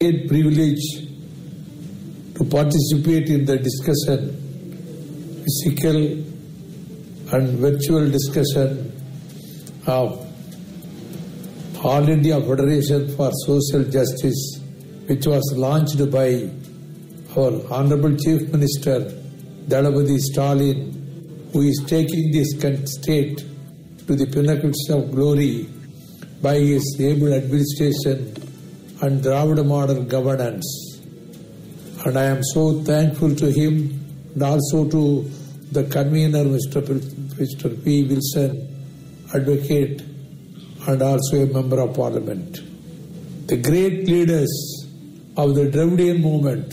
great privilege to participate in the discussion, physical and virtual discussion of All India Federation for Social Justice, which was launched by our Honorable Chief Minister Thalapathi Stalin, who is taking this state to the pinnacles of glory by his able administration and Dravida model governance. And I am so thankful to him and also to the convener, Mr. P- Mr. P. Wilson, advocate, and also a member of parliament. The great leaders of the Dravidian movement,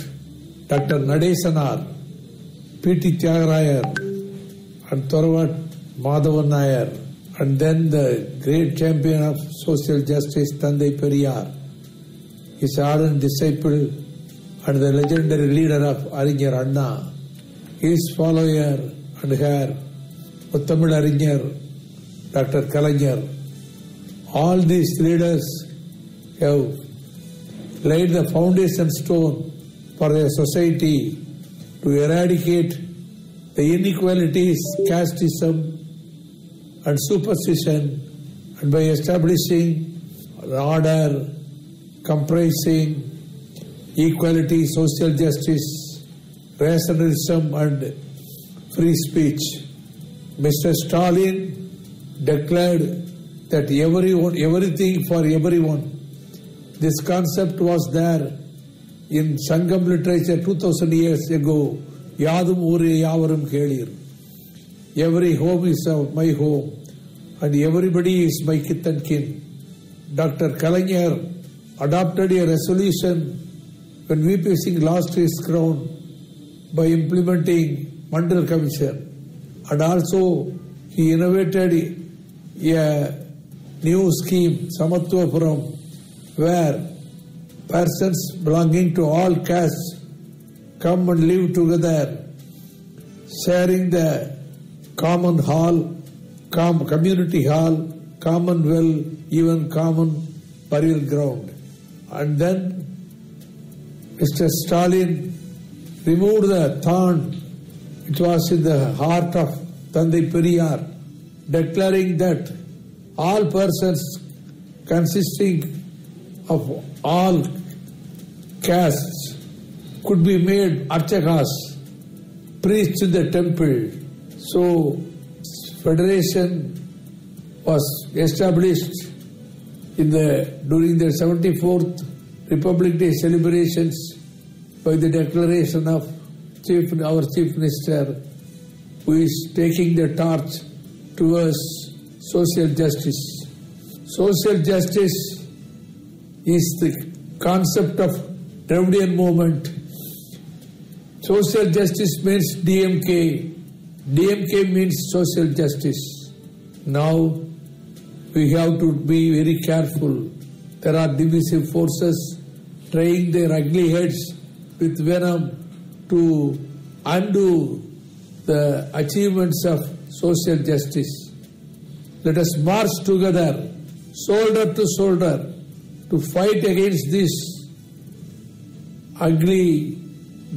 Dr. Nadesanar, P.T. Tyagarayan, and Taravath Madhavan Nair, and then the great champion of social justice, Tandai Periyar, his ardent disciple and the legendary leader of Arignar Anna, his follower and her, Muthamizh Arignar, Dr. Kalaignar. All these leaders have laid the foundation stone for a society to eradicate the inequalities, casteism, and superstition, and by establishing order comprising equality, social justice, rationalism, and free speech. Mr. Stalin declared that everyone, everything for everyone. This concept was there in Sangam literature 2000 years ago. Yadum ure yavarum kelir. Every home is uh, my home, and everybody is my kith and kin. Dr. Kalaignar adopted a resolution when VP Singh lost his crown by implementing Mandal Commission. And also he innovated a new scheme, Samathuvapuram, where persons belonging to all castes come and live together, sharing the common hall, com- community hall, common well, even common burial ground. And then Mr. Stalin removed the thorn it was in the heart of Tandai Periyar, declaring that all persons consisting of all castes could be made archakas, priests in the temple. So, federation was established in the during the 74th Republic Day celebrations by the declaration of chief, our chief minister, who is taking the torch towards social justice. Social justice is the concept of Dravidian movement. Social justice means DMK. DMK means social justice. Now we have to be very careful. There are divisive forces trying their ugly heads with venom to undo the achievements of social justice. Let us march together, shoulder to shoulder, to fight against these ugly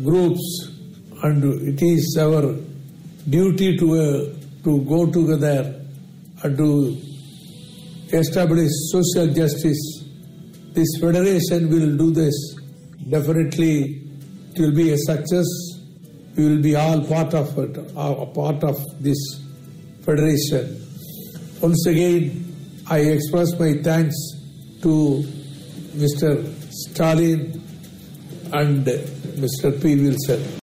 groups, and it is our duty to, uh, to go together and to establish social justice. This federation will do this. Definitely, it will be a success. We will be all part of it, uh, a part of this federation. Once again, I express my thanks to Mr. Stalin and Mr. P. Wilson.